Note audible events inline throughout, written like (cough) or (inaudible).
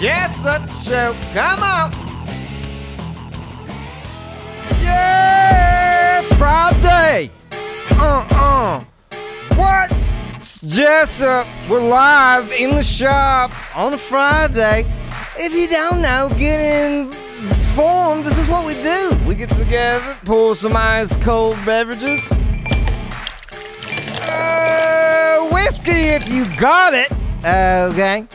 Jessup Show. Come on. Yeah, Friday. Uh-uh. What? It's Jessup. We're live in the shop on a Friday. If you don't know, get informed. This is what we do. We get together, pour some ice cold beverages. Uh, whiskey if you got it. Okay.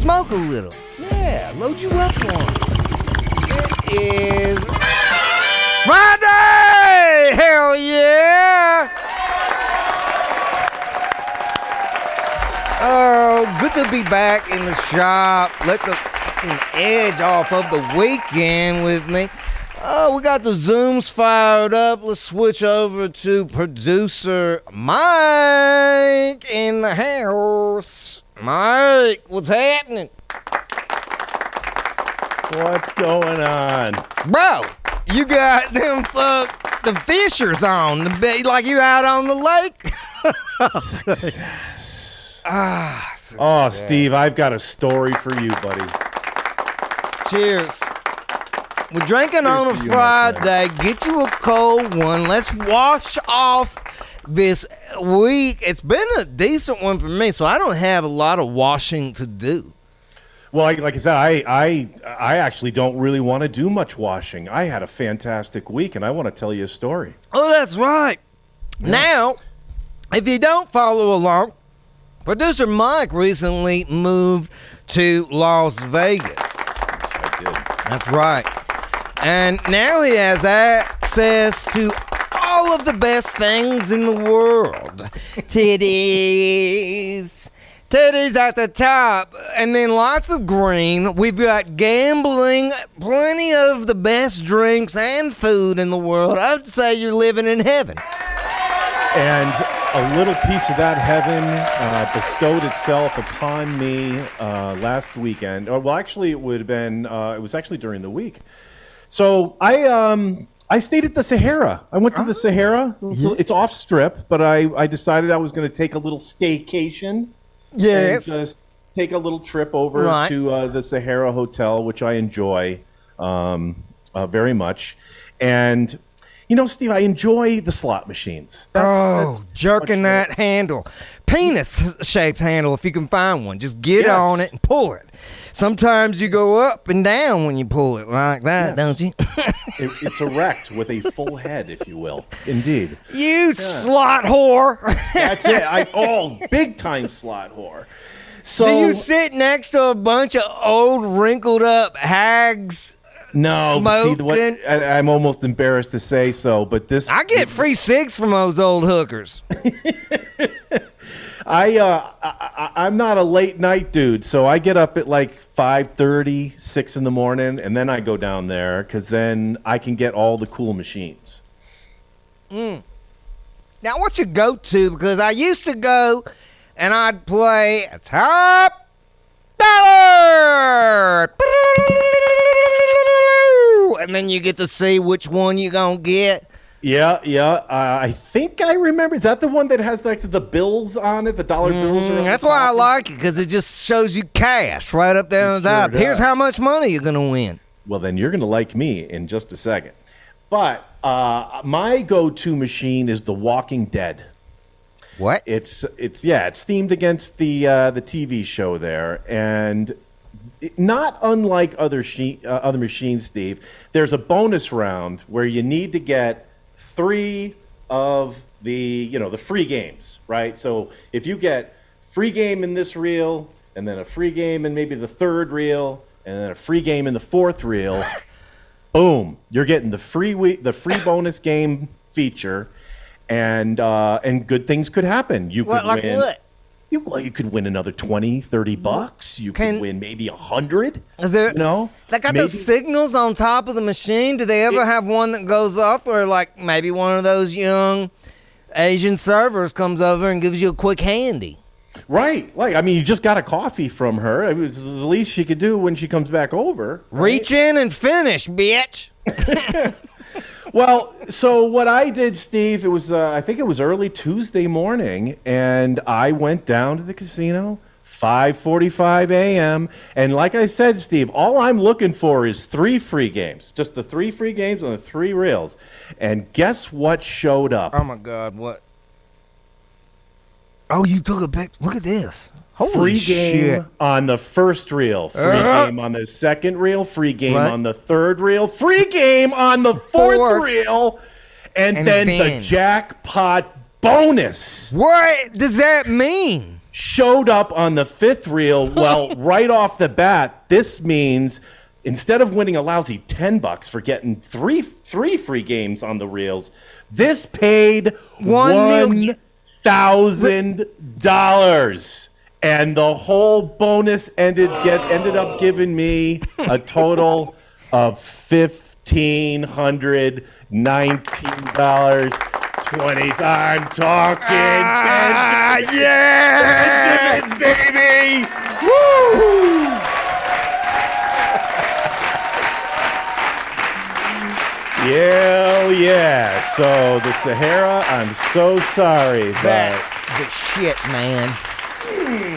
Smoke a little. Yeah, load you up on. It is Friday! Hell yeah! Oh, good to be back in the shop. Let the fucking edge off of the weekend with me. Oh, we got the Zooms fired up. Let's switch over to producer Mike in the house. Mike, what's happening? What's going on? Bro, you got them fuck the fishers on the bed like you out on the lake. (laughs) ah, so Oh, Steve, I've got a story for you, buddy. cheers. We're drinking on a you. Friday. Get you a cold one. Let's wash off this week. It's been a decent one for me, so I don't have a lot of washing to do. Well, like, like I said, I, I I actually don't really want to do much washing. I had a fantastic week, and I want to tell you a story. Oh, that's right. Now, if you don't follow along, producer Mike recently moved to Las Vegas. I did. That's right. And now he has access to all of the best things in the world titties. Titties at the top, and then lots of green. We've got gambling, plenty of the best drinks and food in the world. I'd say you're living in heaven. And a little piece of that heaven uh, bestowed itself upon me uh, last weekend. Or, well, actually, it would have been. Uh, it was actually during the week. So I um I stayed at the Sahara. I went to the Sahara. It's, it's off strip, but I I decided I was going to take a little staycation. Yes. and take a little trip over Right. to uh, the Sahara Hotel, which I enjoy um, uh, very much. And you know, Steve, I enjoy the slot machines. That's, oh, that's jerking that handle. Penis shaped handle, if you can find one. Just get Yes. on it and pull it. Sometimes you go up and down when you pull it like that, Yes. don't you? (laughs) It, it's erect with a full head, if you will. Indeed. you slot whore. That's it. I oh, big time slot whore. So Do you sit next to a bunch of old, wrinkled up hags? no, see, what, smoking? I, I'm almost embarrassed to say so, but this I get free cigs from those old hookers. (laughs) I, uh, I, I'm not a late night dude, so I get up at like 5:30, 6 in the morning, and then I go down there because then I can get all the cool machines. Now, what's your go to? Because I used to go and I'd play a top dollar. (laughs) And then you get to see which one you're to get. Yeah, yeah. Uh, I think I remember. Is that the one that has like the bills on it, the dollar bills? Mm, That's why I like it because it just shows you cash right up there on sure top. Here's how much money you're going to win. Well, then you're going to like me in just a second. But uh, my go-to machine is The Walking Dead. What? It's it's yeah, it's themed against the uh, the TV show there, and not unlike other she, uh, other machines, Steve. There's a bonus round where you need to get three of the you know the free games, right? So if you get free game in this reel, and then a free game in maybe the third reel, and then a free game in the fourth reel, (laughs) boom, you're getting the free we- the free bonus game feature, and uh, and good things could happen. You could like win. what? You, well, you could win another 20, 30 mm-hmm. bucks. You Can- could win maybe a hundred. Is there? You know, They got Maybe- those signals on top of the machine. Do they ever It- have one that goes off where, like, maybe one of those young Asian servers comes over and gives you a quick handy? Right. Like, I mean, you just got a coffee from her. It was the least she could do when she comes back over. right? Reach in and finish, bitch. (laughs) Well, so what I did, Steve, it was uh, I think it was early Tuesday morning, and I went down to the casino, 5:45 a.m. And like I said, Steve, all I'm looking for is three free games, just the three free games on the three reels. And guess what showed up? Oh my God, what? Oh, you took a pic. Look at this. Holy free shit. game on the first reel, free Uh. game on the second reel, free game What? on the third reel, free game on the (laughs) fourth, Fourth. reel, and, And then, then- the jackpot bonus What does that mean? showed up on the fifth reel. (laughs) Well, right off the bat, this means instead of winning a lousy 10 bucks for getting three three free games on the reels, this paid One million- thousand dollars. And the whole bonus ended get ended up giving me a total of fifteen hundred nineteen dollars twenty. I'm talking Ah, Benjamin- yeah. Benjamins, baby! Woo! Yeah, yeah. So the Sahara, I'm so sorry, That's but the shit, man.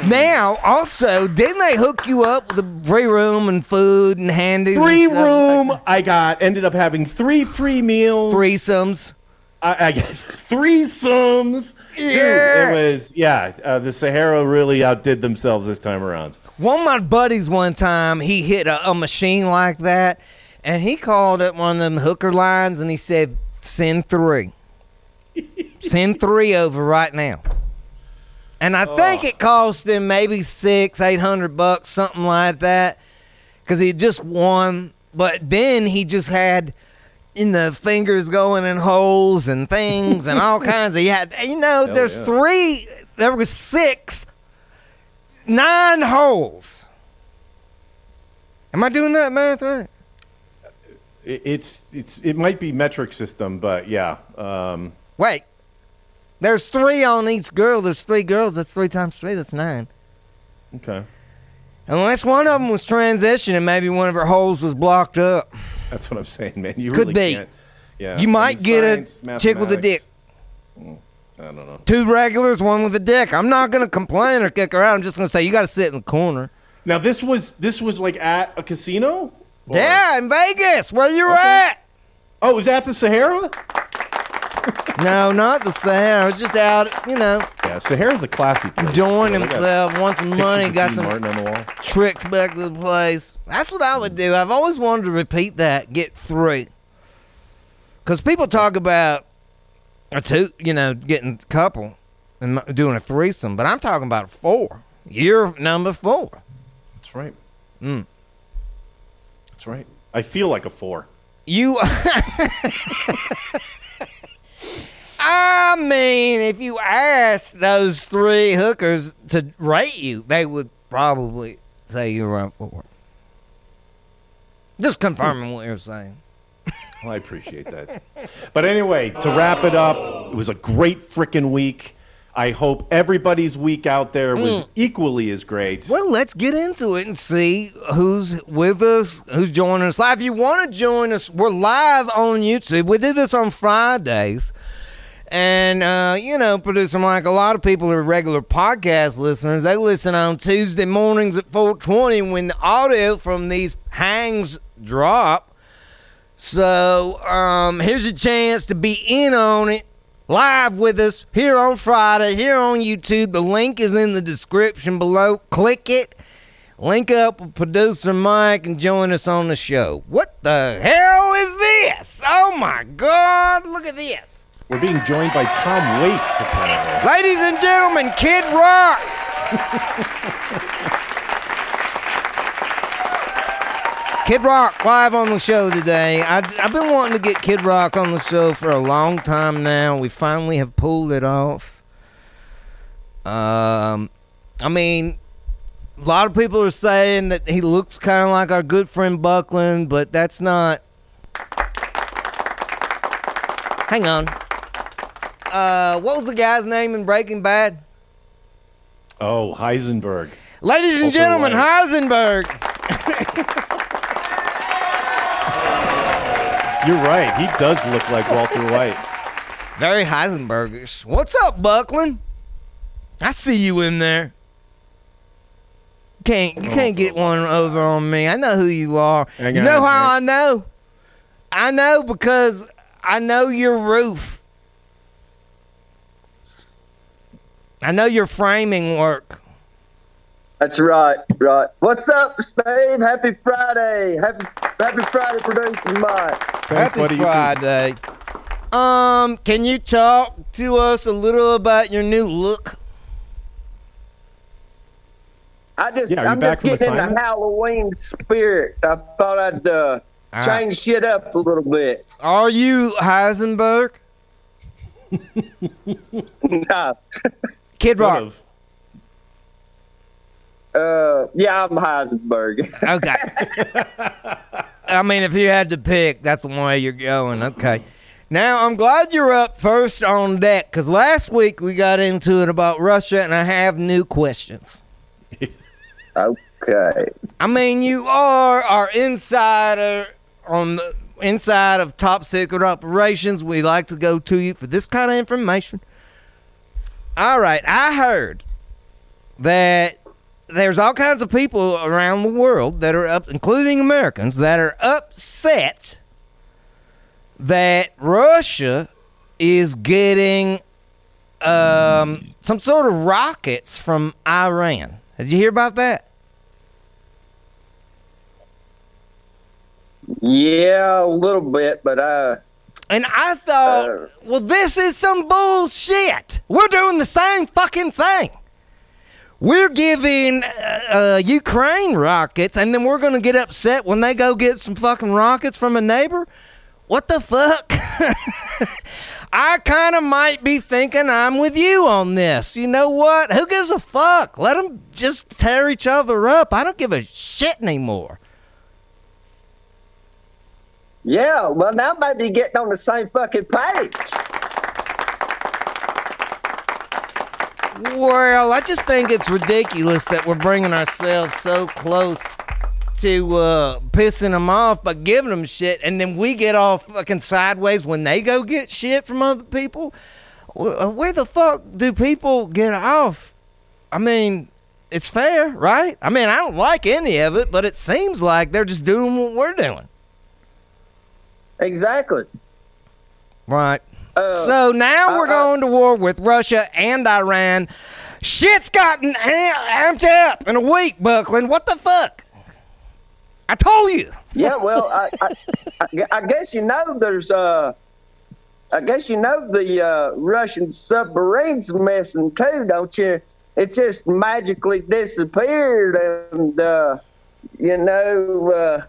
Now, also, didn't they hook you up with a free room and food and handies? and free like room. I got ended up having three free meals. threesomes. I, I got (laughs) threesomes. Dude, Yeah. it was yeah. Uh, the Sahara really outdid themselves this time around. One of my buddies one time he hit a, a machine like that, and he called up one of them hooker lines and he said, "Send three, (laughs) send three over right now." And I think it cost him maybe six, eight hundred bucks, something like that, because he just won. But then he just had in the fingers going in holes and things and all (laughs) kinds of. He had, you know, Hell there's yeah. three. There was six nine holes. Am I doing that math right? It's it's it might be metric system, but yeah. Um, Wait. There's three on each girl. There's three girls. That's three times three. That's nine. okay, Unless one of them was transitioning, maybe one of her holes was blocked up. that's what I'm saying, man. You Could really be. can't. Yeah, You might get science, a chick with a dick. Mm, I don't know. Two regulars, one with a dick. I'm not gonna complain or kick her out. I'm just gonna say you got to sit in the corner. Now this was this was like at a casino. Or- Yeah, in Vegas, where you Okay. at? Oh, it was at the Sahara. (laughs) No, not the Sahara. I was just out, you know, Yeah, Sahara's a classy place. enjoying They got himself, want some pictures money, of got Dean some Martin on the wall. tricks back to the place. That's what I would do. I've always wanted to repeat that. Get three. Because people talk about a two, you know, getting a couple and m- doing a threesome, but I'm talking about four. You're number four. That's right. Mm. That's right. I feel like a four. You. (laughs) I mean, if you asked those three hookers to rate you, they would probably say you're around four. Just confirming what you're saying. Well, I appreciate that. but anyway, to wrap it up, it was a great freaking week. I hope everybody's week out there was equally as great. Well, let's get into it and see who's with us, who's joining us live. If you want to join us, we're live on YouTube. We do this on Fridays. And, uh, you know, producer Mike, a lot of people are regular podcast listeners. They listen on Tuesday mornings at 420 when the audio from these hangs drop. So um, here's your chance to be in on it live with us here on Friday, here on YouTube. The link is in the description below. Click it. Link up with producer Mike and join us on the show. What the hell is this? Oh my God, look at this. We're being joined by Tom Waits, apparently. Ladies and gentlemen, Kid Rock. (laughs) Kid Rock live on the show today. I, have been wanting to get Kid Rock on the show for a long time now. We finally have pulled it off. Um, I mean, a lot of people are saying that he looks kind of like our good friend Buckland, but that's not. Hang on. Uh, what was the guy's name in Breaking Bad? Oh, Heisenberg. Ladies and Walter gentlemen. Heisenberg. (laughs) You're right. He does look like Walter White. Very Heisenbergish. What's up, Buckland? I see you in there. Can't you oh. can't get one over on me. I know who you are. You know how I know? I know because I know your roof. I know your framing work. That's right, right. What's up, Steve? Happy Friday. Happy Happy Friday, producer Mike. Thanks, Happy buddy. You too. Friday. Um, can you talk to us a little about your new look? I just Yeah, you I'm back just from getting in the Halloween spirit. I thought I'd uh, Ah. change shit up a little bit. Are you Heisenberg? (laughs) no. Kid Rock. Uh, yeah, I'm Heisenberg. (laughs) Okay. I mean, if you had to pick, that's the way you're going. Okay. Now, I'm glad you're up first on deck because last week we got into it about Russia and I have new questions. okay. I mean, you are our insider on the inside of top secret operations. We like to go to you for this kind of information. All right, I heard that there's all kinds of people around the world that are up, including Americans, that are upset that Russia is getting um, some sort of rockets from Iran. Did you hear about that? Yeah, a little bit, but uh, And I thought, Uh. well, this is some bullshit. We're doing the same fucking thing. We're giving uh, uh, Ukraine rockets, and then we're going to get upset when they go get some fucking rockets from a neighbor? What the fuck? (laughs) I kind of might be thinking I'm with you on this. You know what? Who gives a fuck? Let them just tear each other up. I don't give a shit anymore. yeah. Well, now maybe getting on the same fucking page. Well, I just think it's ridiculous that we're bringing ourselves so close to uh, pissing them off by giving them shit, and then we get all fucking sideways when they go get shit from other people. Uh, Where the fuck do people get off? I mean, it's fair, right? I mean, I don't like any of it, but it seems like they're just doing what we're doing. Exactly. Right. Uh, So now we're uh, uh, going to war with Russia and Iran. Shit's gotten am- amped up in a week, Buckland. What the fuck? I told you. yeah, well, I, I, I, I guess you know there's uh, I guess you know the uh, Russian submarines missing too, don't you? It just magically disappeared, and uh, you know uh,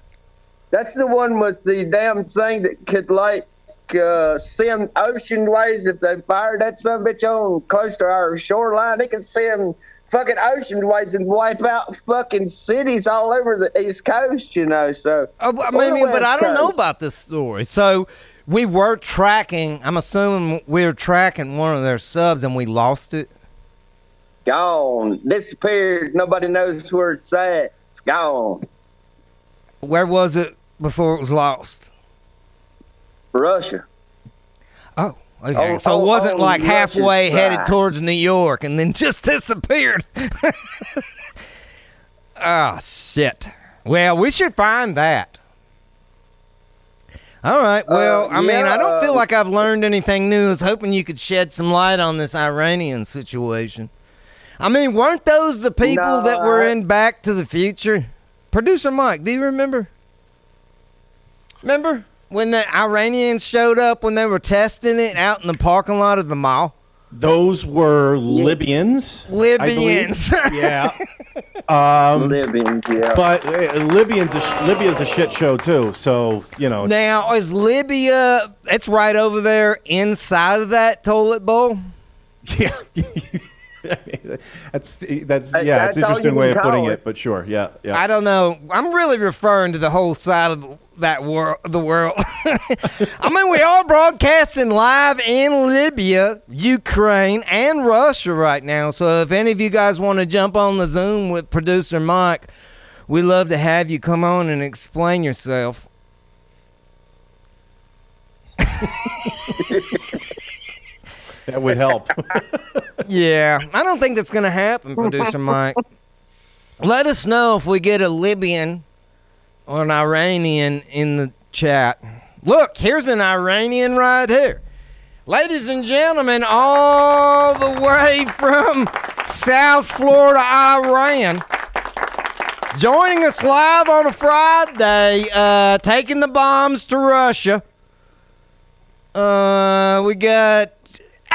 that's the one with the damn thing that could like uh, send ocean waves if they fired that son bitch on close to our shoreline. It could send fucking ocean waves and wipe out fucking cities all over the east coast. You know, so. Uh, I mean, but I don't know about this story. So we were tracking. I'm assuming we were tracking one of their subs, and we lost it. gone, disappeared. Nobody knows where it's at. It's gone. Where was it before it was lost? Russia. Oh. Okay. Oh, so it oh, wasn't like halfway Russia's headed side. towards New York and then just (laughs) disappeared. (laughs) Ah, shit. Well, we should find that. All right. Well, Uh, I mean, I don't feel uh, like I've learned anything new. I was hoping you could shed some light on this Iranian situation. I mean, weren't those the people No, that were in Back to the Future? Producer Mike, do you remember? Remember when the Iranians showed up when they were testing it out in the parking lot of the mall? Those were Libyans. Libyans. (laughs) yeah. Um, Libyans, yeah. but uh, Libyans, a sh- Libya's a shit show too. So you know, Now, is Libya, it's right over there inside of that toilet bowl? (laughs) yeah. (laughs) that's that's yeah, that's it's all interesting way of putting it. it. but sure, yeah, yeah. I don't know. I'm really referring to the whole side of that world, the world. (laughs) I mean, we are broadcasting live in Libya, Ukraine, and Russia right now. So if any of you guys want to jump on the Zoom with producer Mike, we'd love to have you come on and explain yourself. (laughs) that would help. (laughs) Yeah, I don't think that's going to happen, producer Mike. Let us know if we get a Libyan or an Iranian in the chat. Look, here's an Iranian right here. Ladies and gentlemen, all the way from South Florida, Iran, joining us live on a Friday, uh, taking the bombs to Russia. Uh, we got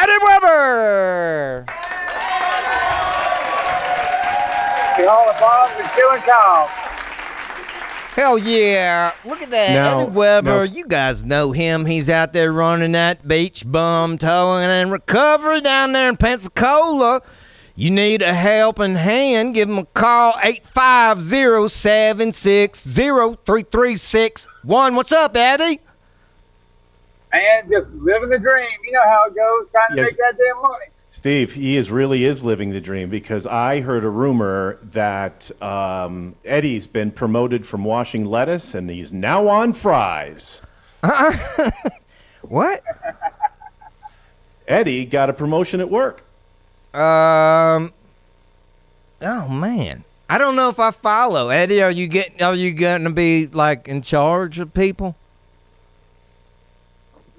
Eddie Weber. Behold the bombs and killing cows. Hell yeah. Look at that. Now- Eddie Weber, now- you guys know him. He's out there running that beach bum towing and recovery down there in Pensacola. You need a helping hand, give him a call 850-760-3361. What's up, Eddie? And just living the dream. You know how it goes, trying to Yes. make that damn money. Steve, he is really is living the dream because I heard a rumor that um, Eddie's been promoted from washing lettuce and he's now on fries. (laughs) What? Eddie got a promotion at work. Um Oh man. I don't know if I follow. Eddie, are you getting are you going to be like in charge of people?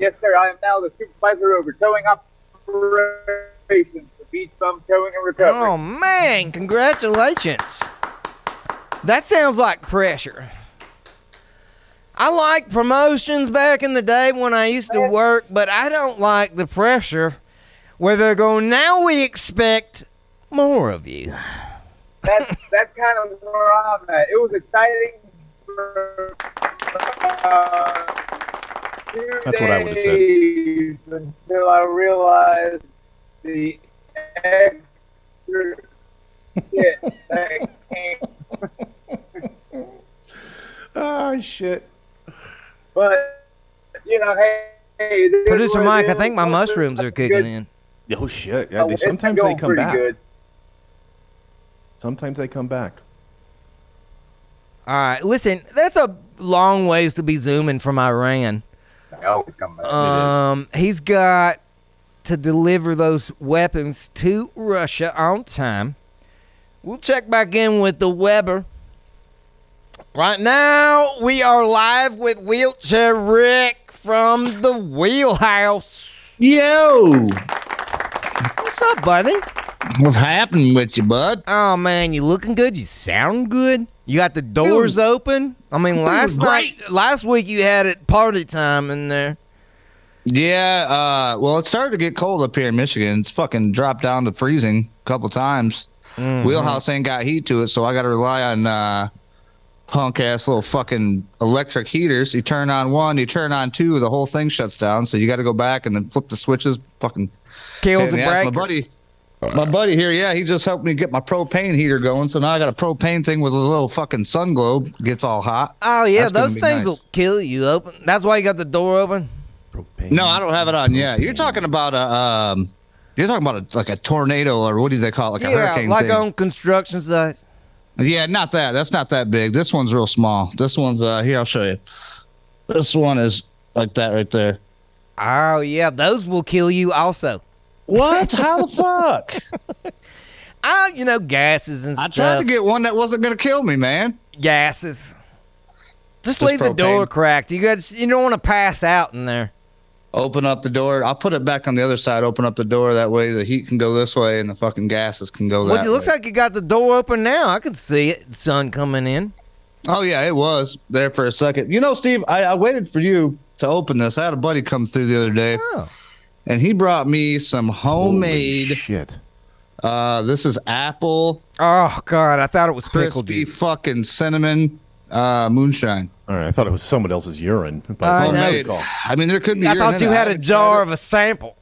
Yes, sir. I am now the supervisor over towing operations for beach bum towing and recovery. Oh man, congratulations. That sounds like pressure. I like promotions back in the day when I used to work, but I don't like the pressure where they're going, now we expect more of you. That's (laughs) that's kind of where I'm at. It was exciting. For, uh, two That's what I would've said. Until I realized the extra shit that came. Oh, (laughs) shit. But you know, hey, hey Producer Mike, I think my mushrooms are kicking Good. in. Oh, shit. Yeah, they, sometimes they come back. Good. Sometimes they come back. All right, listen, that's a long ways to be zooming from Iran. They always come back. Um, he's got to deliver those weapons to Russia on time. We'll check back in with the Weber. Right now, we are live with Wheelchair Rick from the Wheelhouse. Yo, What's up, buddy? what's happening with you, bud? Oh man, you looking good. You sound good. You got the doors open. I mean, last night, last week you had it party time in there. Yeah, uh, well, it started to get cold up here in Michigan. It's fucking dropped down to freezing a couple times. Wheelhouse ain't got heat to it, so I got to rely on uh, punk ass little fucking electric heaters. You turn on one, you turn on two, the whole thing shuts down. So you got to go back and then flip the switches. Fucking Kills pain the in the ass. breaker. My buddy, my buddy here, yeah, he just helped me get my propane heater going. So now I got a propane thing with a little fucking sun globe. Gets all hot. Oh yeah, That's those things nice. will kill you. Open. That's why you got the door open. Propane. No, I don't have it on yet. You're talking about a um, you're talking about a, like a tornado or what do they call it, like a yeah, hurricane like thing. on construction sites. yeah, not that. That's not that big. This one's real small. This one's uh here. I'll show you. This one is like that right there. Oh yeah, those will kill you also. What? How the fuck? (laughs) I, you know gases and stuff. I tried to get one that wasn't gonna kill me, man. gases. Just, Just leave the door cracked. You got. You don't want to pass out in there. Open up the door. I'll put it back on the other side. Open up the door. That way the heat can go this way and the fucking gases can go that Well, that it looks way. like you got the door open now. I can see it. Sun coming in. Oh yeah, it was there for a second. You know, Steve, I, I waited for you to open this. I had a buddy come through the other day. Oh, and he brought me some homemade Holy homemade. shit. Uh, this is apple oh God! I thought it was pickle crispy juice. fucking cinnamon uh, moonshine. All right, I thought it was someone else's urine. But I know. I mean, there could be. I urine thought you had a jar of a sample.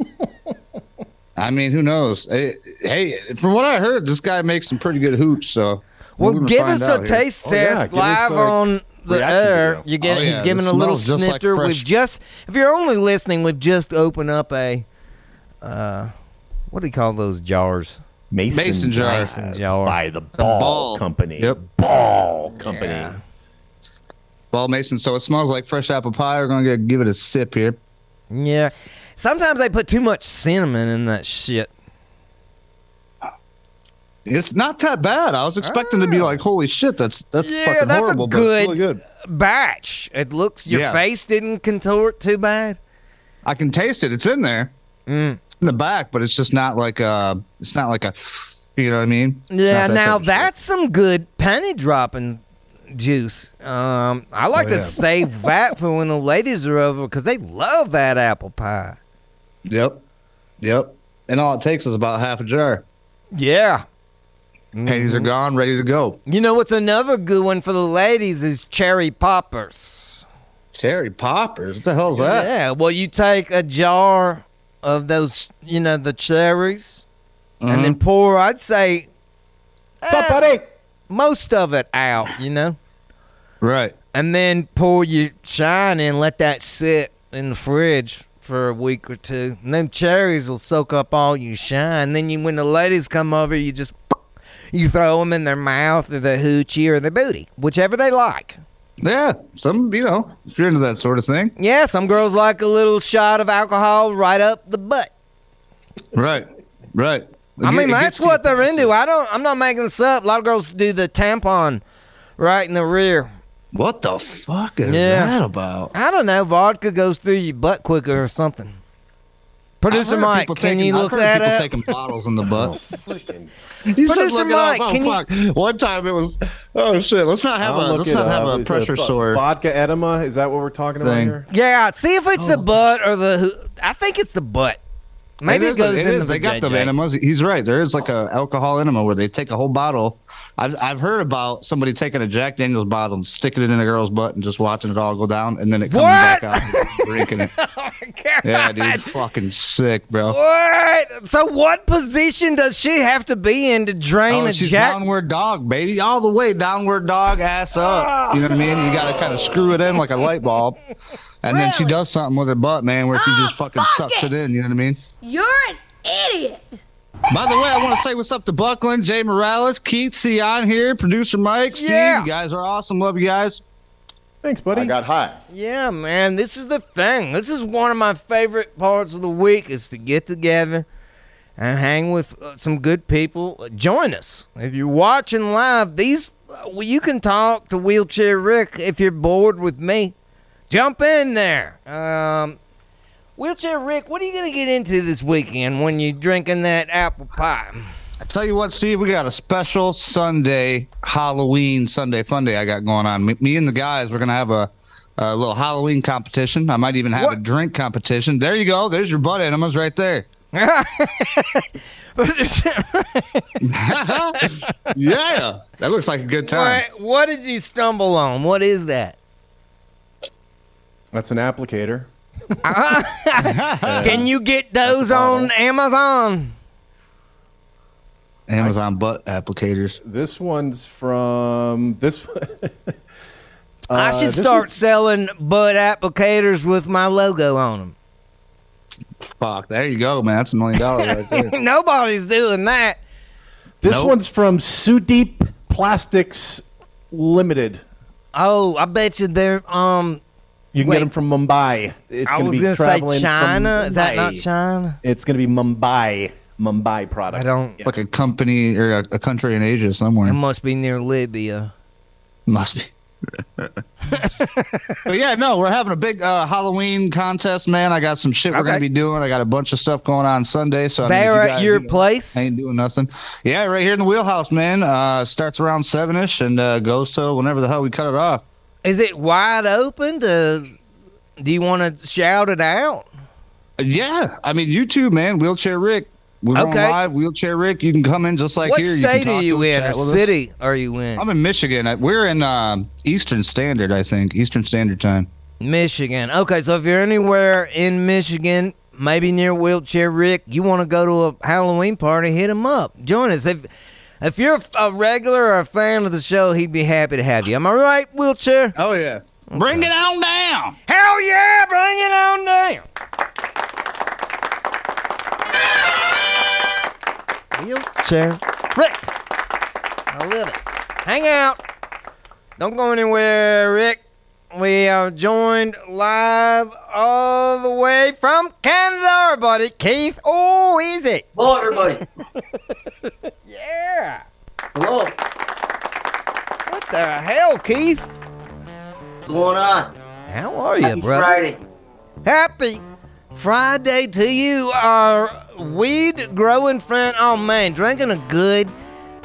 (laughs) I mean, who knows? Hey, hey, from what I heard, this guy makes some pretty good hooch. So Well, we're gonna give us a here. taste Oh, yeah, test us live on the air. You get Oh, he's giving it a little smells just like snifter. we've just if you're only listening, we've just opened up a uh, what do you call those jars? Mason, Mason jar. Mason jar. by the Ball, Ball. Company. Yep. Ball Company. Yeah. Ball Mason. So it smells like fresh apple pie. We're gonna get, give it a sip here. Yeah. Sometimes they put too much cinnamon in that shit. It's not that bad. I was expecting to be like, holy shit, that's that's Ah. Yeah, fucking that's a horrible. but good- it's really good. Batch. It looks your Yeah. face didn't contort too bad. I can taste it. It's in there. Mm. It's in the back, but it's just not like a. It's not like a. You know what I mean? It's Yeah, that now shit. that's some good penny dropping juice. Um, I like Oh, to yeah. save that for when the ladies are over because they love that apple pie. Yep. Yep. And all it takes is about half a jar. Yeah. Pennies Mm-hmm. are gone, ready to go. You know what's another good one for the ladies is cherry poppers. Cherry poppers. What the hell's that? Yeah, well, you take a jar of those, you know, the cherries, and then pour, I'd say, What's up, eh, buddy? most of it out, you know, Right. and then pour your shine in, let that sit in the fridge for a week or two, and them cherries will soak up all your shine. And Then you, when the ladies come over, you just you throw them in their mouth or the hoochie or the booty, whichever they like. Yeah. Some, you know, if you're into that sort of thing. Yeah, some girls like a little shot of alcohol right up the butt. Right. Right. I mean, that's gets what they're into. I don't. I'm not making this up. A lot of girls do the tampon right in the rear. What the fuck is Yeah. that about? I don't know. Vodka goes through your butt quicker or something. Producer I've heard Mike, people can taking- you I've heard that people up? taking bottles in the butt. Oh, freaking- (laughs) He Producer look it up. Mike, Oh, can you- fuck. One time it was. Oh shit. Let's not have I'll a. look Let's it not have a pressure vo- sore. Vodka edema? Is that what we're talking about here? Yeah, see if it's the oh. butt or the. hoo- I think it's the butt. Maybe it, is- goes it in is. the They got the vajayjay. enemas. He's right. There is like a alcohol enema where they take a whole bottle. I've I've heard about somebody taking a Jack Daniel's bottle and sticking it in a girl's butt and just watching it all go down, and then it comes What? back out and drinking it. (laughs) Oh my Yeah, dude, fucking sick, bro. What? So what position does she have to be in to drain Oh, a she's jack? downward dog, baby, all the way downward dog, ass up. You know what I mean? You got to kind of screw it in like a light bulb, and then she does something with her butt, man, where she Oh, just fucking fuck sucks it. it. in. You know what I mean? You're an idiot. By the way, I want to say what's up to Buckland, Jay Morales, Keith, Sion here, producer Mike, Steve. Yeah. You guys are awesome. Love you guys. Thanks, buddy. I got high. Yeah, man, this is the thing. This is one of my favorite parts of the week is to get together and hang with uh, some good people. Uh, Join us. If you're watching live, these uh, well, you can talk to Wheelchair Rick if you're bored with me. Jump in there. Um, Wheelchair Rick, what are you going to get into this weekend when you're drinking that apple pie? I tell you what, Steve, we got a special Sunday, Halloween Sunday fun day I got going on. Me, me and the guys, we're gonna have a, a little Halloween competition. I might even have a drink competition. There you go. There's your butt enemas right there. (laughs) yeah, that looks like a good time. what, what did you stumble on? What is that? That's an applicator. (laughs) Can you get those on Amazon? Amazon butt applicators. This one's from this. (laughs) I Uh, should this start is- selling butt applicators with my logo on them. Fuck, there you go, man. That's a million dollars right there. (laughs) Nobody's doing that. This Nope. one's from Sudeep Plastics Limited. Oh, I bet you they're um. You can Wait. get them from Mumbai. It's I gonna was be gonna say traveling from China. Is that not Mumbai. China? It's going to be Mumbai. Mumbai product. I don't. Like a company or a, a country in Asia somewhere. It must be near Libya. Must be. (laughs) but yeah, no, we're having a big uh, Halloween contest, man. I got some shit we're Okay. gonna be doing. I got a bunch of stuff going on Sunday. So I mean, if They're you at guys, your you know, place. Ain't doing nothing. Yeah, right here in the wheelhouse, man. Uh, starts around seven ish and uh, goes till whenever the hell we cut it off. Is it wide open? To, do you want to shout it out? Uh, Yeah, I mean, you too, man. Wheelchair Rick. We're on Okay. live. Wheelchair Rick. You can come in just like what here. state you are you in, or with us. city are you in? I'm in Michigan. Uh, We're in um, Eastern Standard, I think. Eastern Standard Time. Michigan. Okay, so if you're anywhere in Michigan, maybe near Wheelchair Rick, you want to go to a Halloween party, hit him up. Join us. If if you're a regular or a fan of the show, he'd be happy to have you. Am I right, Wheelchair? Oh yeah. Bring it on down. Hell yeah, bring it on down. Wheelchair Rick. I love it. Hang out. Don't go anywhere, Rick. We are joined live all the way from Canada, our buddy Keith. Oh, is it? Hello, everybody. Yeah. Hello. What the hell, Keith? What's going on? How are you, Happy brother? Friday. Happy Friday to you, our weed growing friend. Oh man, drinking a good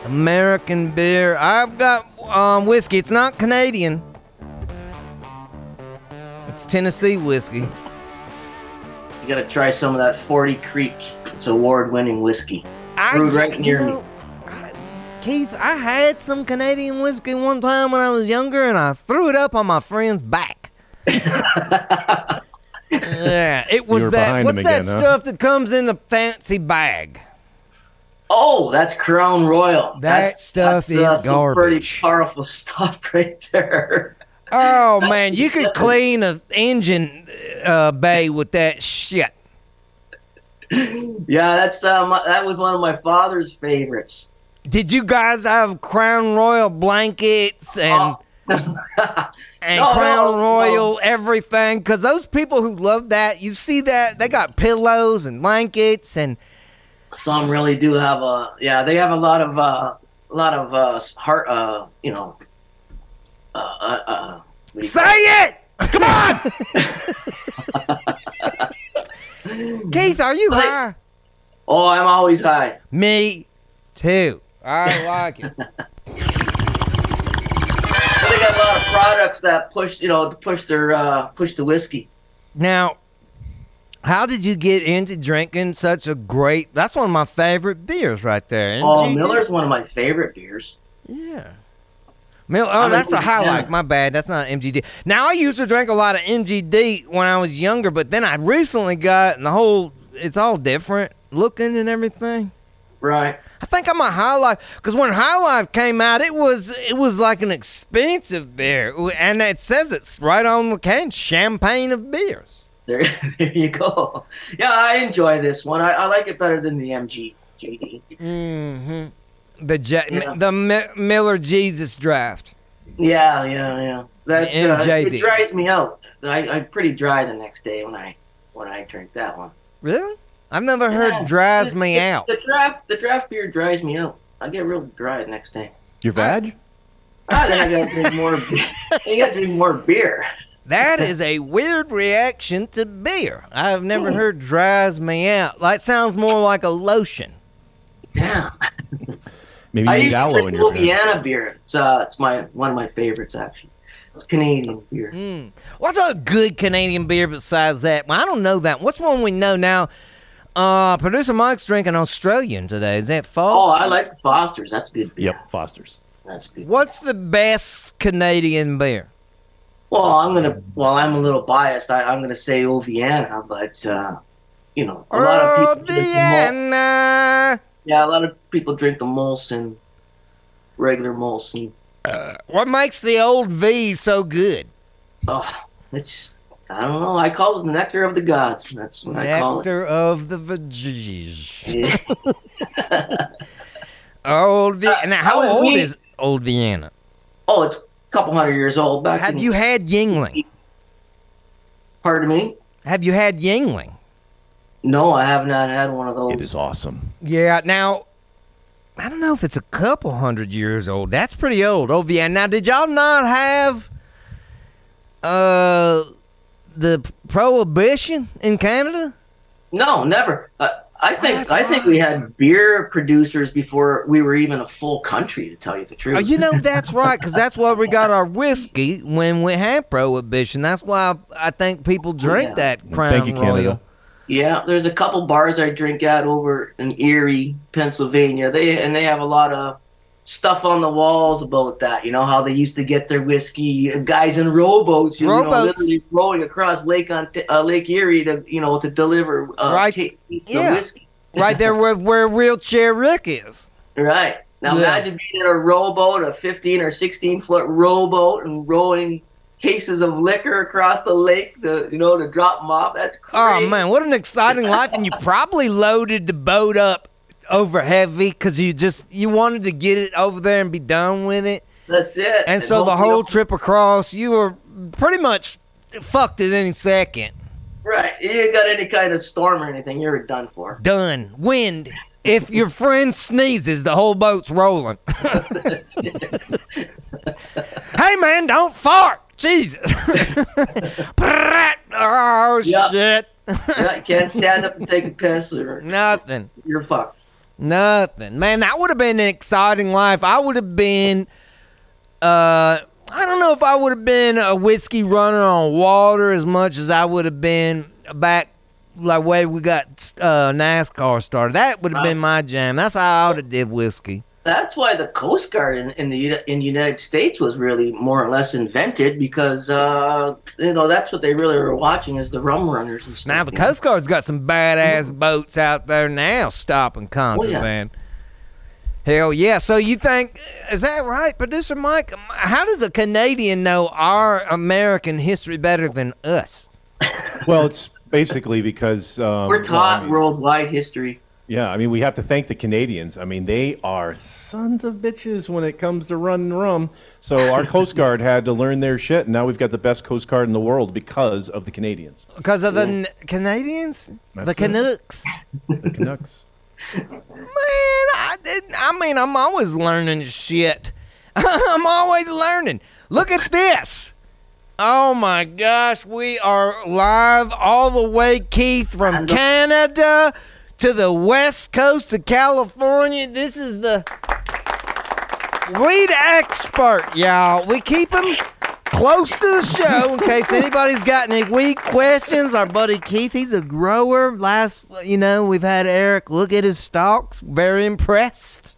American beer. I've got um, whiskey. It's not Canadian. It's Tennessee whiskey. You got to try some of that 40 Creek. It's award-winning whiskey. Brewed right near me. know, I- Keith, I had some Canadian whiskey one time when I was younger, and I threw it up on my friend's back. yeah, it was that. What's that again, huh? stuff that comes in the fancy bag? Oh, that's Crown Royal. That that's, stuff that's, uh, is some pretty garbage. powerful (laughs) stuff right there. Oh man, you could (laughs) clean a engine uh, bay with that shit. Yeah, that's uh, my, that was one of my father's favorites. Did you guys have Crown Royal blankets and Oh. (laughs) and No, Crown no, Royal everything? Because those people who love that, you see that they got pillows and blankets and Some really do have a yeah. They have a lot of uh, a lot of uh, heart. Uh, you know. Uh, uh, uh, you say call it. (laughs) Come on, (laughs) Keith, are you high? Oh, I'm always high. Me too. I like it. They got a lot of products that push, you know, to push their uh, push the whiskey. Now, how did you get into drinking such a great? That's one of my favorite beers right there. Oh, MGD. Miller's one of my favorite beers. Yeah. Mil- oh, I'm that's a highlight. yeah. My bad. That's not MGD. Now I used to drink a lot of MGD when I was younger, but then I recently got and the whole. It's all different looking and everything. Right. I think I'm a High Life because when High Life came out, it was it was like an expensive beer, and it says it's right on the can, champagne of beers. There, (laughs) there you go. Yeah, I enjoy this one. I, I like it better than the MG JD. Mm-hmm. The J- Yeah. the Mi- Miller Jesus draft. Yeah, yeah, yeah. That uh, it dries me out. I, I'm pretty dry the next day when I when I drink that one. Really? I've never heard Yeah. dries The- me the- out. The draft the draft beer dries me out. I get real dry the next day. Your vag? I think I gotta drink more. beer. I gotta drink more beer. That (laughs) is a weird reaction to beer. I've never heard dries me out. Like sounds more like a lotion. Yeah. Maybe I you need used to aloe in your vag. Louisiana beer. It's uh, it's my one of my favorites actually. It's Canadian beer. Mm. What's a good Canadian beer besides that? Well, I don't know that. What's one we know now? Uh, producer Mike's drinking Australian today. Is that false? Oh. I like Fosters. That's good beer. Yep, Foster's. That's good. What's the best Canadian beer? Well, I'm gonna. Well, I'm a little biased. I, I'm gonna say Oviana, but uh, you know, a lot of people. Drink the Mol- Vienna. yeah, a lot of people drink the Molson, regular Molson. What makes the old V so good? Oh, it's. I don't know. I call it the nectar of the gods. That's what I call it. Nectar of the veggies. Yeah. (laughs) (laughs) Old Vienna. Now, how how is old we- is Old Vienna? oh, it's a couple hundred years old. Back. Have in, you had Yuengling? Pardon me. Have you had Yuengling? No, I have not had one of those. It is awesome. Yeah. Now, I don't know if it's a couple hundred years old. That's pretty old. Old Vienna. Now, did y'all not have uh the prohibition in Canada? No, never. Uh, I think That's I think we had beer producers before we were even a full country. To tell you the truth. Oh, you know that's right, because that's why we got our whiskey when we had prohibition. That's why I think people drink Yeah. that Crown Thank you, Royal. Canada. Yeah, there's a couple bars I drink at over in Erie, Pennsylvania. They and they have a lot of stuff on the walls about that. You know how they used to get their whiskey, uh, guys in rowboats, you, know, literally rowing across Lake on uh, Lake Erie to you know to deliver uh, Right. Yeah. of whiskey. (laughs) right there where where wheelchair Rick is. Right. Now Yeah. imagine being in a rowboat, a 15 or 16 foot rowboat, and rowing cases of liquor across the lake to you know to drop them off. That's Oh man, what an exciting life! And you probably loaded the boat up over heavy because you just you wanted to get it over there and be done with it. That's it. And so the whole trip across, you were pretty much fucked at any second. Right. You ain't got any kind of storm or anything. You're done for. Done. Wind. If your friend sneezes, the whole boat's rolling. (laughs) hey man, don't fart. Jesus. (laughs) oh Yep. shit. Yeah, can't stand up and take a piss or (laughs) Nothing. you're fucked. Nothing. Man, that would have been an exciting life. I would have been uh I don't know if I would have been a whiskey runner on water as much as I would have been back like way we got uh NASCAR started. That would have been my jam. That's how I would have did whiskey. That's why the Coast Guard in, in the in the United States was really more or less invented because uh, you know that's what they really were watching is the rum runners and stuff. Now the? Coast Guard's got some badass boats out there now stopping contraband. Hell yeah. So you think is that right, producer Mike? How does a Canadian know our American history better than us? Well, it's basically because um, We're well, taught I mean, worldwide history. Yeah, I mean, we have to thank the Canadians. I mean, they are sons of bitches when it comes to running rum. So our (laughs) Coast Guard had to learn their shit, and now we've got the best Coast Guard in the world because of the Canadians, Because of the N- Canadians? That's the it. Canucks? the Canucks. (laughs) (laughs) Man, I didn't. I mean, I'm always learning shit. I'm always learning. Look at this. Oh my gosh, we are live all the way, Keith, from Canada to the west coast of California. This is the lead expert, y'all. We keep him close to the show in case anybody's got any weak questions. Our buddy Keith, he's a grower. Last, you know, we've had Eric look at his stalks. Very impressed.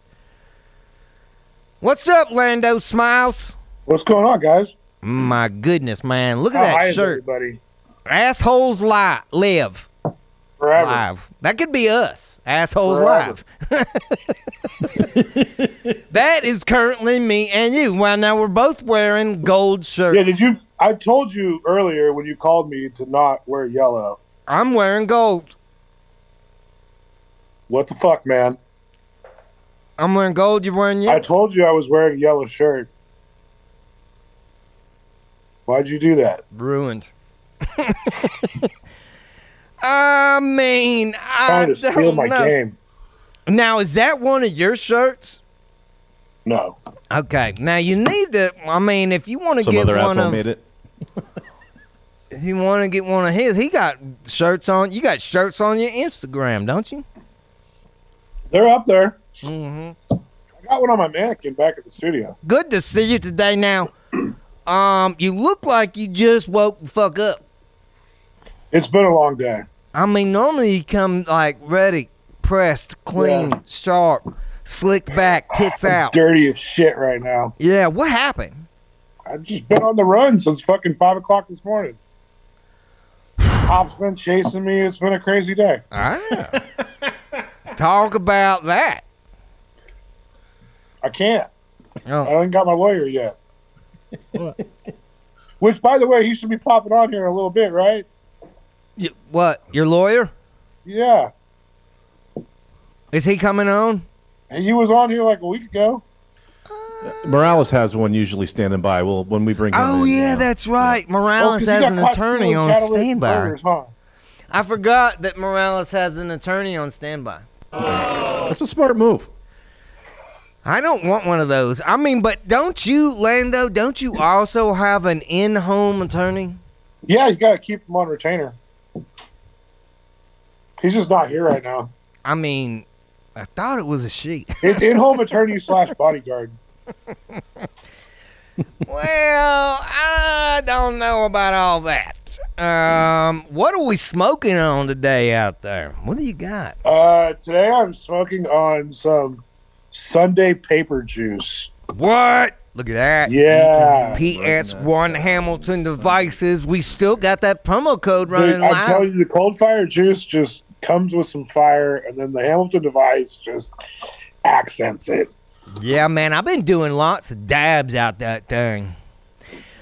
What's up, Lando Smiles? What's going on, guys? My goodness, man. Look at How that shirt. everybody? Assholes li- live. Forever. Live. That could be us. Assholes Forever. live. (laughs) that is currently me and you. Well, now we're both wearing gold shirts. Yeah, did you? I told you earlier when you called me to not wear yellow. I'm wearing gold. What the fuck, man? I'm wearing gold. You're wearing yellow. I told you I was wearing a yellow shirt. Why'd you do that? Ruined. (laughs) (laughs) I mean, I Trying to steal my know. game. Now, is that one of your shirts? No. Okay. Now you need to. I mean, if you want to Some get other one asshole of, made it. if you want to get one of his, he got shirts on. You got shirts on your Instagram, don't you? They're up there. Mm-hmm. I got one on my mannequin back at the studio. Good to see you today. Now, (clears throat) um, you look like you just woke the fuck up. It's been a long day. I mean, normally you come like ready, pressed, clean, Yeah. sharp, slicked back, tits out. Dirty as shit right now. Yeah, what happened? I've just been on the run since fucking five o'clock this morning. Cops been chasing me. It's been a crazy day. Ah. Talk about that. I can't. I Oh, ain't got my lawyer yet. Which, by the way, he should be popping on here in a little bit, right? You, what? Your lawyer? Yeah. Is he coming on? And he was on here like a week ago. Morales has one usually standing by. Well, when we bring him Oh in, yeah, uh, that's right. Oh, Morales 'cause he has an attorney on standby. converters, huh? I forgot that Morales has an attorney on standby. that's a smart move. I don't want one of those. I mean, but don't you, Lando? Don't you also have an in-home attorney? Yeah, you got to keep him on retainer. He's just not here right now. I mean, I thought it was a she. (laughs) In- In-home attorney slash bodyguard. (laughs) well, I don't know about all that. Um, what are we smoking on today out there? What do you got? Uh, today I'm smoking on some Sunday paper juice. What? Look at that. Yeah. PS1 Hamilton devices. We still got that promo code running Dude, I'm live. telling you, the cold fire juice just comes with some fire, and then the Hamilton device just accents it. Yeah, man, I've been doing lots of dabs out that thing.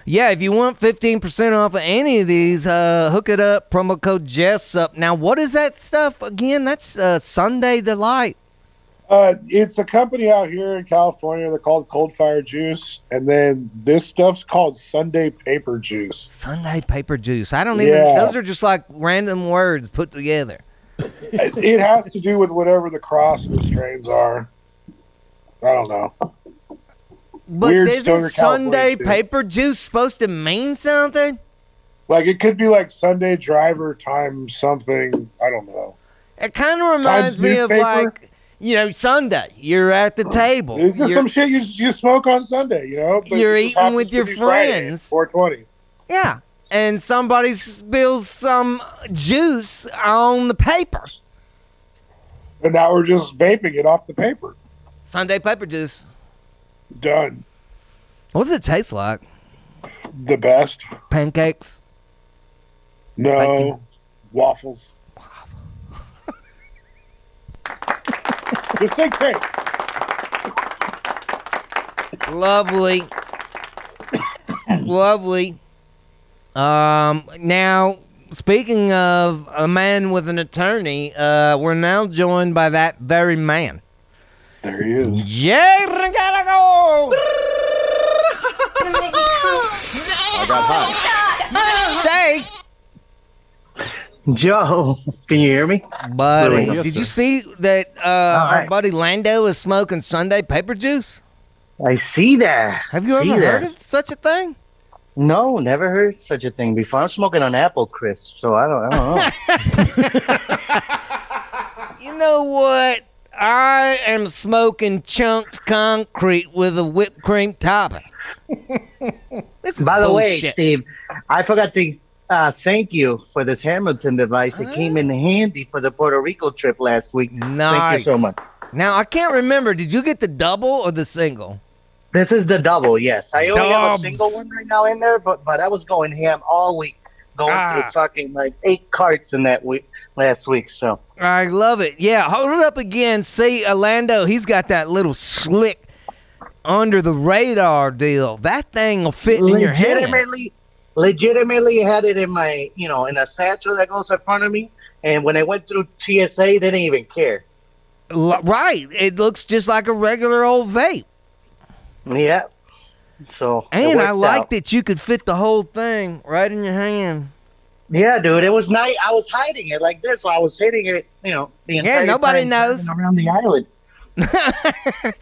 Yeah, if you want 15% off of any of these, uh, hook it up. Promo code Jess up. Now, what is that stuff again? That's uh, Sunday Delight. Uh, it's a company out here in California. They're called Cold Fire Juice, and then this stuff's called Sunday Paper Juice. Sunday Paper Juice. I don't even, Yeah. those are just like random words put together. (laughs) it has to do with whatever the cross the strains are. I don't know. But Weird isn't Sunday. Paper Juice supposed to mean something? Like it could be like Sunday driver time something. I don't know. It kind of reminds Times me of like, you know, Sunday. You're at the table. It's just You're- some shit you you smoke on Sunday. You know, but You're eating with your be Friday at friends. 420. Yeah. And somebody spills some juice on the paper. And now we're just vaping it off the paper. Sunday paper juice. Done. What does it taste like? The best. Pancakes? No Bacon. waffles. just say cake. Lovely. Lovely. Um now speaking of a man with an attorney, uh we're now joined by that very man. There he is. Jay gotta go. I got hot. Jay, Joe, can you hear me? buddy, Yes, did sir. you see that uh, our buddy Lando is smoking Sunday paper juice? I see that. Have you See ever heard of such a thing? No, never heard such a thing before. I'm smoking on apple crisp, so I don't, I don't know. (laughs) You know what? I am smoking chunked concrete with a whipped cream topping. (laughs) this is By the way. Steve, I forgot to uh, thank you for this Hamilton device. It came in handy for the Puerto Rico trip last week. Thank you so much. Now I can't remember. Did you get the double or the single? This is the double, yes. I only have Dubs. a single one right now in there, but but I was going ham all week, going Ah. through fucking like eight carts in that week last week. So I love it. Yeah, hold it up again. See, Orlando, he's got that little slick under the radar deal. That thing will fit in your hand. legitimately, legitimately had it in my, you know, in a satchel that goes in front of me. And when I went through TSA, they didn't even care. L- Right. It looks just like a regular old vape. Yeah. So And I like out. that you could fit the whole thing right in your hand. Yeah, dude, it was nice. I was hiding it like this, while I was hitting it, you know, the Yeah, nobody knows. around the island. (laughs)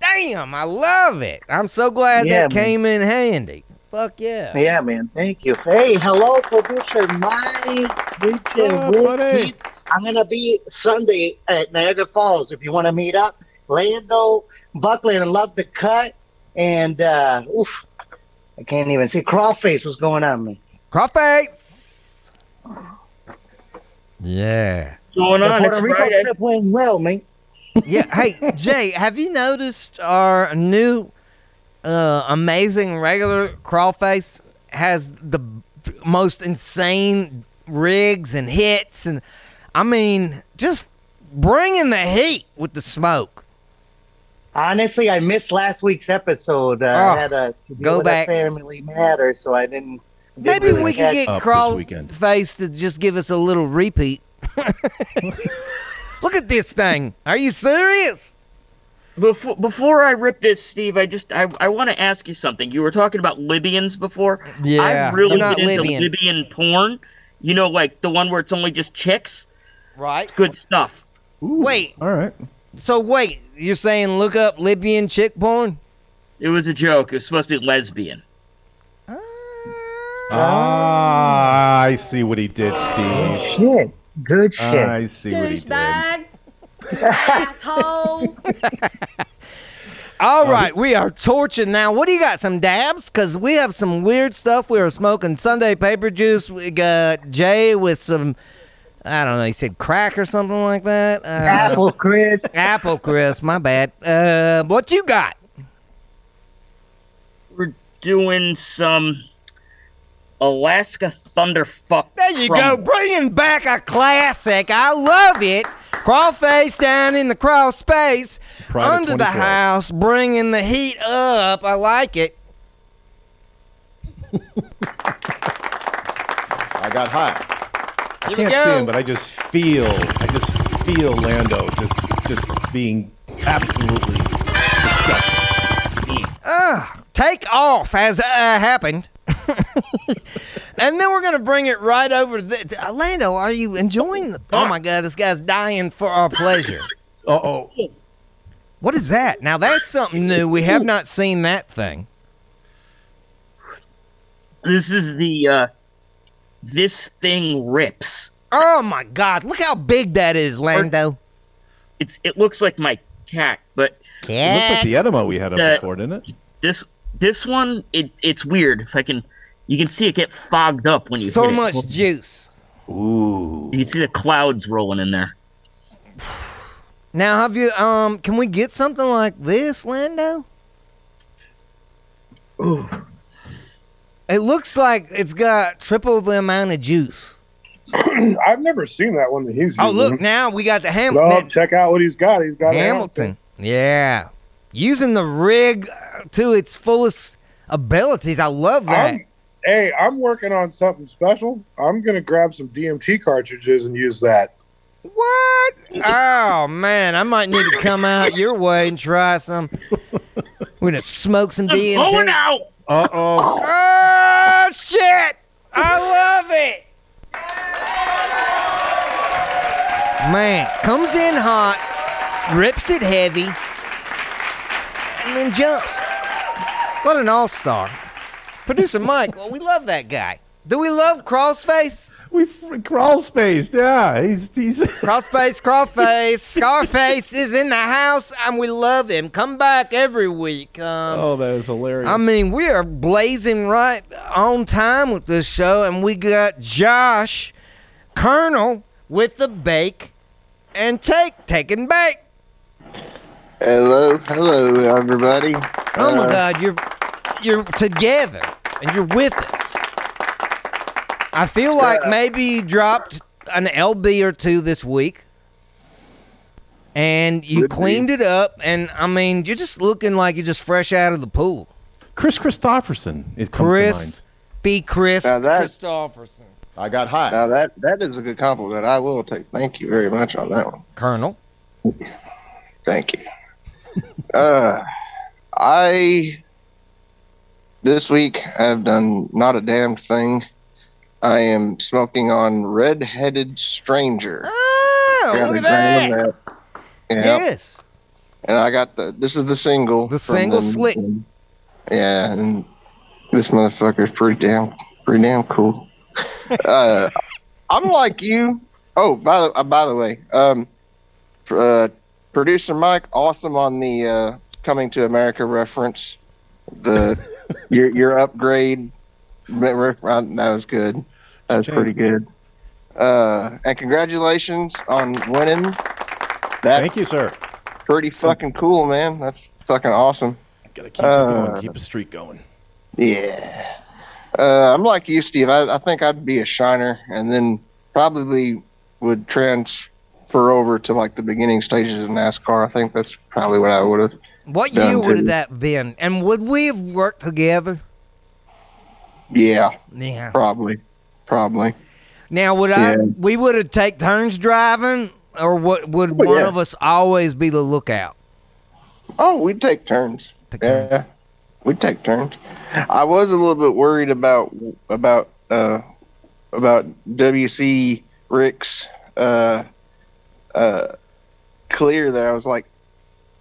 Damn, I love it. I'm so glad Yeah, that man. came in handy. Fuck yeah. Yeah, man. Thank you. Hey, hello, producer Mike. Richard, up, Rick. I'm gonna be Sunday at Niagara Falls. If you want to meet up, Lando, Buckley, and love the cut. And uh, oof, I can't even see Crawface. What's going on, man? Crawface. Yeah. going The on? Puerto It's Rico Friday. trip went well, man. Yeah. Hey, (laughs) Jay, have you noticed our new uh, amazing regular crawface has the most insane rigs and hits and I mean just bringing the heat with the smoke. Honestly, I missed last week's episode. Uh, Oh, I had a to deal go with back. a family matter, so I didn't. didn't Maybe really we could catch- get Up this Crawl. Face to just give us a little repeat. Look at this thing. Are you serious? Before before I rip this, Steve, I just I, I want to ask you something. You were talking about Libyans before. Yeah, I've really I'm not been into Libyan. Libyan porn. You know, like the one where it's only just chicks. Right. It's good stuff. Ooh, Wait. All right. So wait, you're saying look up Libyan chick porn? It was a joke. It was supposed to be lesbian. Ah, I see what he did, Steve. Shit, good shit. I see what he did. Douchebag. (laughs) Asshole. All right, we are torching now. What do you got? Some dabs? Because we have some weird stuff. We were smoking Sunday paper juice. We got Jay with some I don't know. He said crack or something like that. Uh, Apple crisp. Apple crisp. My bad. Uh, what you got? We're doing some Alaska Thunderfuck. There you go, bringing back a classic. I love it. Crawl face down in the crawl space Pride under the 2012. house, bringing the heat up. I like it. (laughs) I got high. I Here can't see him, but I just feel, I just feel Lando just, just being absolutely disgusting. Ah, take off has uh, happened. (laughs) and then we're going to bring it right over to the, Orlando. Are you enjoying the. Oh my God, this guy's dying for our pleasure. (laughs) Uh oh. What is that? Now, that's something new. We have not seen that thing. This is the uh this thing rips. Oh my God, look how big that is, Lando. It's it looks like my cat, but It looks like the enema we had up Uh, before, didn't it? this this one it it's weird. If I can you can see it get fogged up when you So hit it. much juice. Ooh. You can see the clouds rolling in there. Now, have you, um, can we get something like this, Lando? Ooh. It looks like it's got triple the amount of juice. (clears throat) I've never seen that one that he's using. Oh, look, now we got the Oh, Hamilton. check out what he's got. He's got a Hamilton. Yeah. Using the rig uh, to its fullest abilities. I love that. I'm, hey, I'm working on something special. I'm gonna grab some DMT cartridges and use that. What? Oh man, I might need to come out your way and try some. (laughs) We're gonna smoke some DMT. Going out. Uh oh. (laughs) Oh shit! I love it. Man, comes in hot, rips it heavy, and then jumps. What an all-star. Producer Mike, well, we love that guy. Do we love Crossface? We f- crawl spaced. Yeah, he's he's. (laughs) Crossface, Crawface, Scarface is in the house, and we love him. Come back every week. Um, oh, that is hilarious. I mean, we are blazing right on time with this show, and we got Josh Colonel with the bake and take, take and bake. Hello, hello, everybody. Oh my Uh, God, you're you're together and you're with us. I feel like maybe you dropped an LB or two this week, and you Could be. cleaned it up, and I mean, you're just looking like you're just fresh out of the pool. Kris Kristofferson. It Chris, mind. be Chris Now that- Kristofferson. I got high. Now that that is a good compliment. I will take. Thank you very much on that one. Colonel. Thank you. uh, I this week have done not a damn thing. I am smoking on Red-Headed Stranger. Oh, Got look at that. Yeah. Yes. And I got the this is the single. The single them. slick. Yeah, and this motherfucker is pretty damn pretty damn cool. (laughs) uh, I'm like you. Oh, by the uh, by the way, um, uh, producer Mike, awesome on the uh, coming to America reference. The (laughs) your your upgrade that was good. That was pretty good. Uh, and congratulations on winning. That's Thank you, sir. Pretty fucking cool, man. That's fucking awesome. Gotta keep it Uh, going. Keep a streak going. Yeah. Uh, I'm like you, Steve. I, I think I'd be a shiner and then probably would transfer over to like the beginning stages of NASCAR. I think that's probably what I would have. What year would too. that been? And would we have worked together? Yeah. Yeah. Probably. Probably. Now, would I? We would have take turns driving, or what? Would Oh, one yeah. of us always be the lookout? Oh, we'd take turns. Take yeah. turns. We'd take turns. I was a little bit worried about about uh about WC Rick's uh uh clear there. I was like,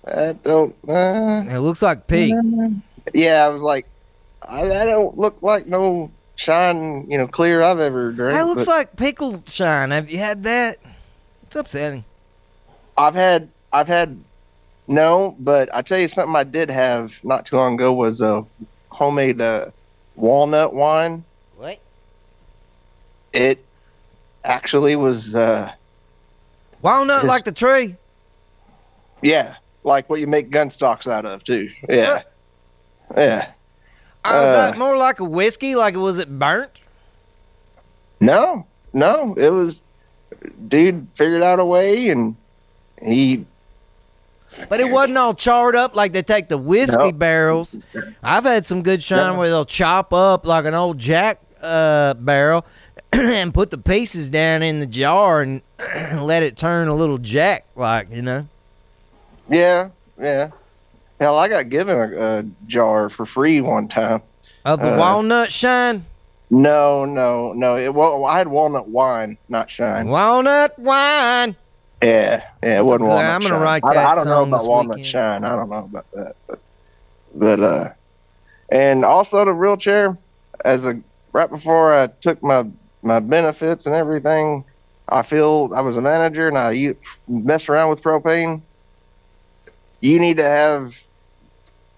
I don't uh It looks like P. (laughs) Yeah, I was like, I, I don't look like no shine, you know, clear I've ever drank. That looks but like pickle shine. Have you had that? It's upsetting. I've had, I've had, no, but I tell you something I did have not too long ago was a homemade uh, walnut wine. What? It actually was uh, Walnut like the tree. yeah, like what you make gun stocks out of too. Yeah, yeah. Oh, is Uh, that more like a whiskey? Like was it burnt? No, no, it was dude figured out a way and he But it wasn't all charred up like they take the whiskey No. barrels. I've had some good shine No. where they'll chop up like an old Jack uh, barrel (clears throat) and put the pieces down in the jar and (clears throat) let it turn a little Jack, like you know. yeah, yeah. Hell, I got given a, a jar for free one time. Of the Uh, walnut shine, No, no, no. It well, I had walnut wine, not shine. walnut wine. Yeah, yeah, it wasn't good- walnut. I'm gonna shine. write that I don't know about walnut weekend. shine. I don't know about that, but, but uh, and also the wheelchair. As a right before I took my my benefits and everything, I feel I was a manager and I messed around with propane. You need to have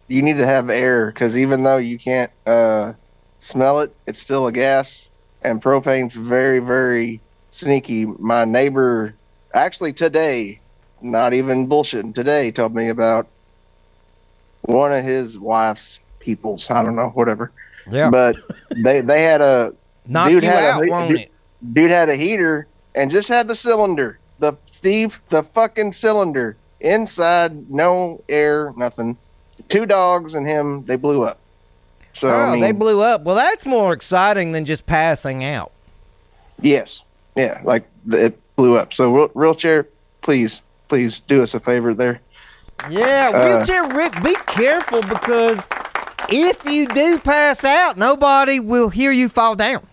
you need to have air because even though you can't uh, smell it, it's still a gas, and propane's very very sneaky. My neighbor actually today, not even bullshitting, today told me about one of his wife's peoples. I don't know, whatever. Yeah. But they they had a Knock dude had out, a, dude, it? dude had a heater and just had the cylinder. The Steve, the fucking cylinder inside, no air, nothing. Two dogs and him, they blew up. So oh, I mean, they blew up. Well, that's more exciting than just passing out. yes, yeah, like it blew up. So wheel- wheelchair, please, please do us a favor there. Yeah, Uh, wheelchair Rick, be careful because if you do pass out, nobody will hear you fall down.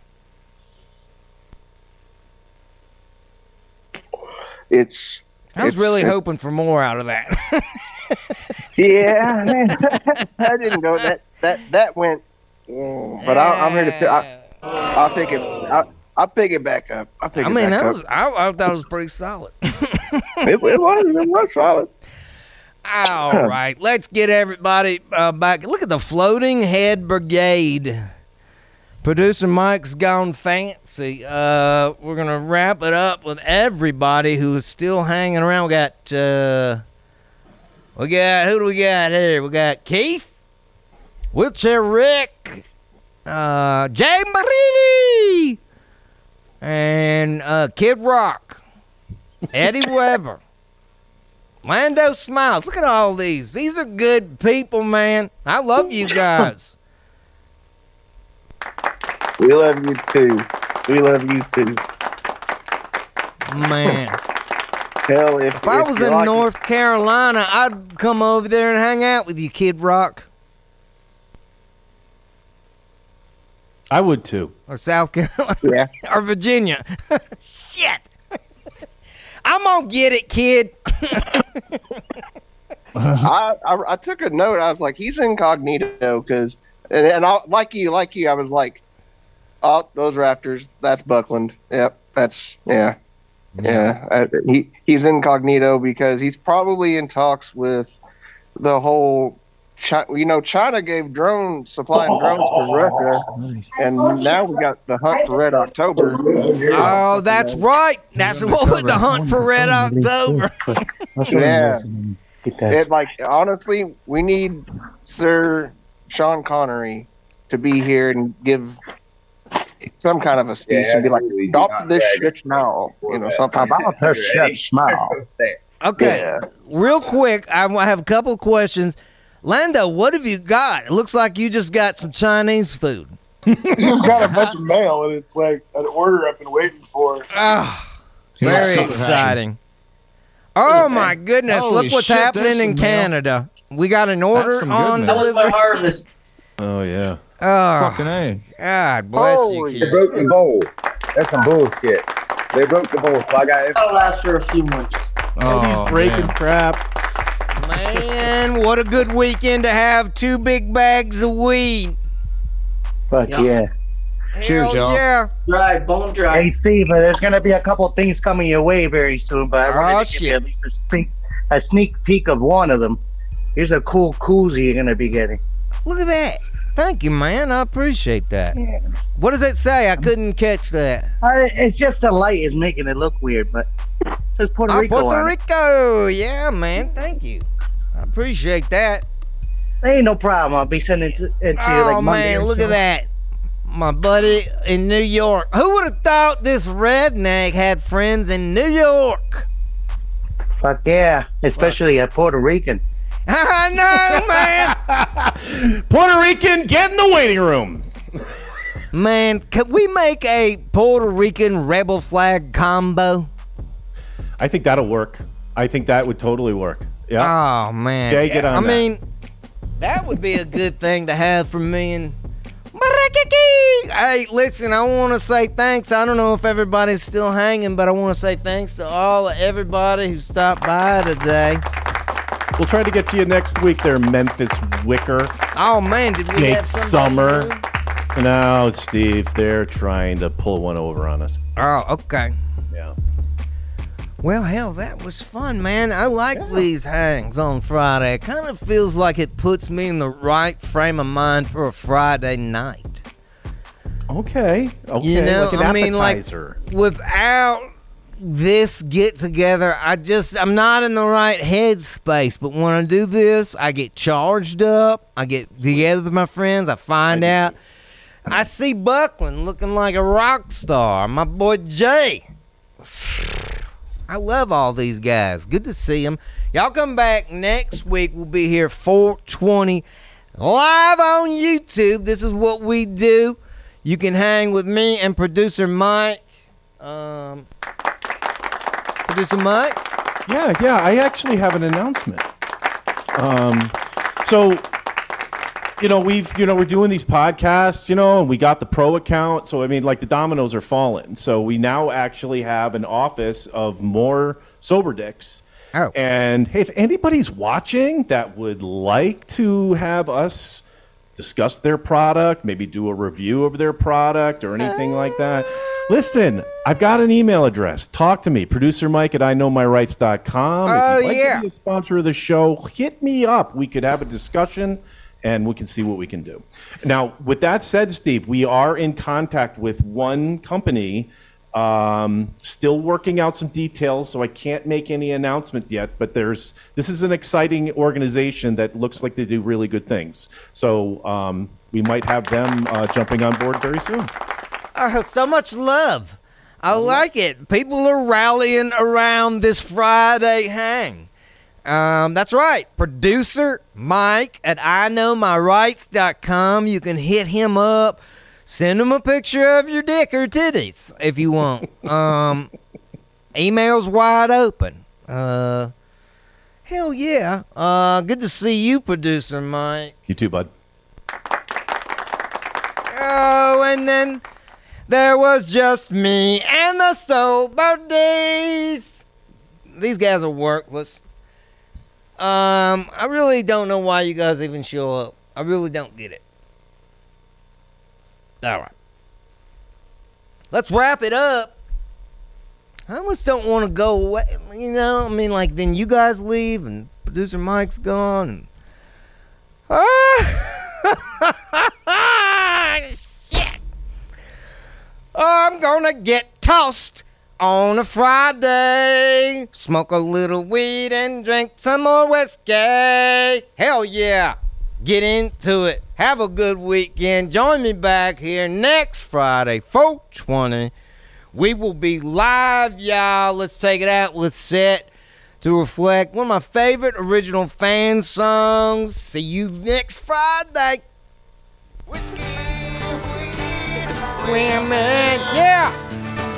It's. I was it's- really it's- hoping for more out of that. (laughs) Yeah, man. that (laughs) didn't go. That that that went. mm, But I, I'm here to. I, I'll pick it. I, I'll pick it back up. I'll pick I it mean, back that up. was I, I thought it was pretty solid. (laughs) it, it was. It was solid. All right, let's get everybody uh, back. Look at the floating head brigade. Producer Mike's gone fancy. Uh, we're gonna wrap it up with everybody who is still hanging around. We got uh, we got who do we got here? We got Keith, Wheelchair Rick, uh, Jay Marini, and uh, Kid Rock, Eddie (laughs) Weber. Lando Smiles. Look at all these. These are good people, man. I love you (laughs) guys. We love you too. We love you too. Man. (laughs) Hell, if, If I was in like- North Carolina, I'd come over there and hang out with you, Kid Rock. I would too. Or South Carolina. Yeah. (laughs) or Virginia. (laughs) Shit. I'm gonna get it, kid. I, I I took a note. I was like, he's incognito because, and, and I, like you, like you, I was like, oh, those Raptors. That's Buckland. Yep, that's yeah, yeah. Uh, he he's incognito because he's probably in talks with the whole. Chi- you know, China gave drone supplying drones to Russia, and now we got the hunt for Red October. Oh, that's right. That's what with the hunt for Red October. (laughs) Yeah. It like honestly, we need Sir Sean Connery to be here and give some kind of a speech and be like, "Stop this shit now," you know, something About her shut smile. (laughs) Okay, Yeah. real quick, I have a couple of questions. Lando, what have you got? It looks like you just got some Chinese food. (laughs) You just got a bunch of mail, and it's like an order I've been waiting for. Ah, very exciting. Oh my goodness! Holy Look what's shit, happening in some mail. Canada. We got an order some on goodness. That was my delivery. harvest. Oh yeah. Oh, Fucking A. God bless Holy you. They broke the bowl. That's some bullshit. They broke the bowl, so I got it. That'll last for a few months. Oh, He's breaking man. crap. Man, what a good weekend to have two big bags of weed. Fuck Yeah. yeah. Cheers, Hell y'all. Yeah. Dry, bone dry. Hey Steve, uh, there's gonna be a couple things coming your way very soon, but I Oh, wanted to give you at least a sneak, a sneak peek of one of them. Here's a cool koozie you're gonna be getting. Look at that. Thank you, man. I appreciate that. What does it say? I couldn't catch that. Uh, it's just the light is making it look weird, but it says Puerto Oh, Rico. Puerto. Rico. Yeah, man. Thank you. I appreciate that. Ain't no problem. I'll be sending it to, it to you Oh like Monday. man, or look at that. My buddy in New York. Who would have thought this redneck had friends in New York? Fuck yeah, especially a Puerto Rican. I (laughs) know, man. Puerto Rican, get in the waiting room. Man, could we make a Puerto Rican rebel flag combo? I think that'll work. I think that would totally work. Yeah. Oh man. Jay, get on I that. mean, that would be a good thing to have for me and Hey, listen, I want to say thanks. I don't know if everybody's still hanging, but I want to say thanks to all everybody who stopped by today. We'll try to get to you next week there, Memphis Wicker. Oh man, did we Jake have Summer. new? No, Steve, they're trying to pull one over on us. Oh, okay. Yeah. Well, hell, that was fun, man. I like these hangs on Friday. It kind of feels like it puts me in the right frame of mind for a Friday night. Okay. Okay. You know, like I mean, like without this get together, I just I'm not in the right headspace. But when I do this, I get charged up. I get together with my friends. I find out. I see Buckland looking like a rock star. My boy Jay. I love all these guys. Good to see them. Y'all come back next week. We'll be here 420 live on YouTube. This is what we do. You can hang with me and producer Mike. Um, producer Mike. Yeah, yeah. I actually have an announcement. Um, so, you know, we've, you know, we're doing these podcasts, you know, and we got the pro account. So, I mean, like the dominoes are falling. So we now actually have an office of more sober dicks. Oh. And hey, if anybody's watching that would like to have us discuss their product, maybe do a review of their product or anything like that, ah. listen, I've got an email address. Talk to me, producer Mike at I know my rights.com. Oh, if you'd like yeah. to be a sponsor of the show, hit me up. We could have a discussion and we can see what we can do. Now, with that said, Steve, we are in contact with one company. Um, still working out some details, so I can't make any announcement yet. But there's this is an exciting organization that looks like they do really good things. So um, we might have them uh, jumping on board very soon. Oh, so much love. I like it. People are rallying around this Friday hang. Um, that's right. Producer Mike at I know my. You can hit him up. Send them a picture of your dick or titties if you want. (laughs) Um, email's wide open. Uh, hell yeah. Uh, good to see you, producer Mike. You too, bud. Oh, and then there was just me and the sober days. These guys are worthless. Um, I really don't know why you guys even show up. I really don't get it. All right. Let's wrap it up. I almost don't want to go away. You know, I mean, like, then you guys leave and producer Mike's gone. And... Ah! (laughs) Shit. I'm gonna get tossed on a Friday. Smoke a little weed and drink some more whiskey. Hell yeah. Get into it. Have a good weekend. Join me back here next Friday, 420. We will be live, y'all. Let's take it out with set to reflect one of my favorite original fan songs. See you next Friday. Whiskey, women, yeah.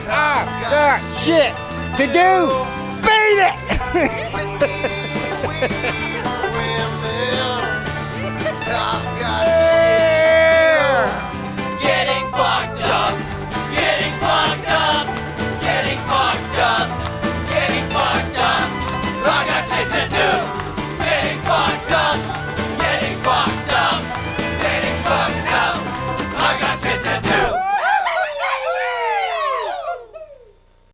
I got shit to do. Beat it. (laughs) I've got.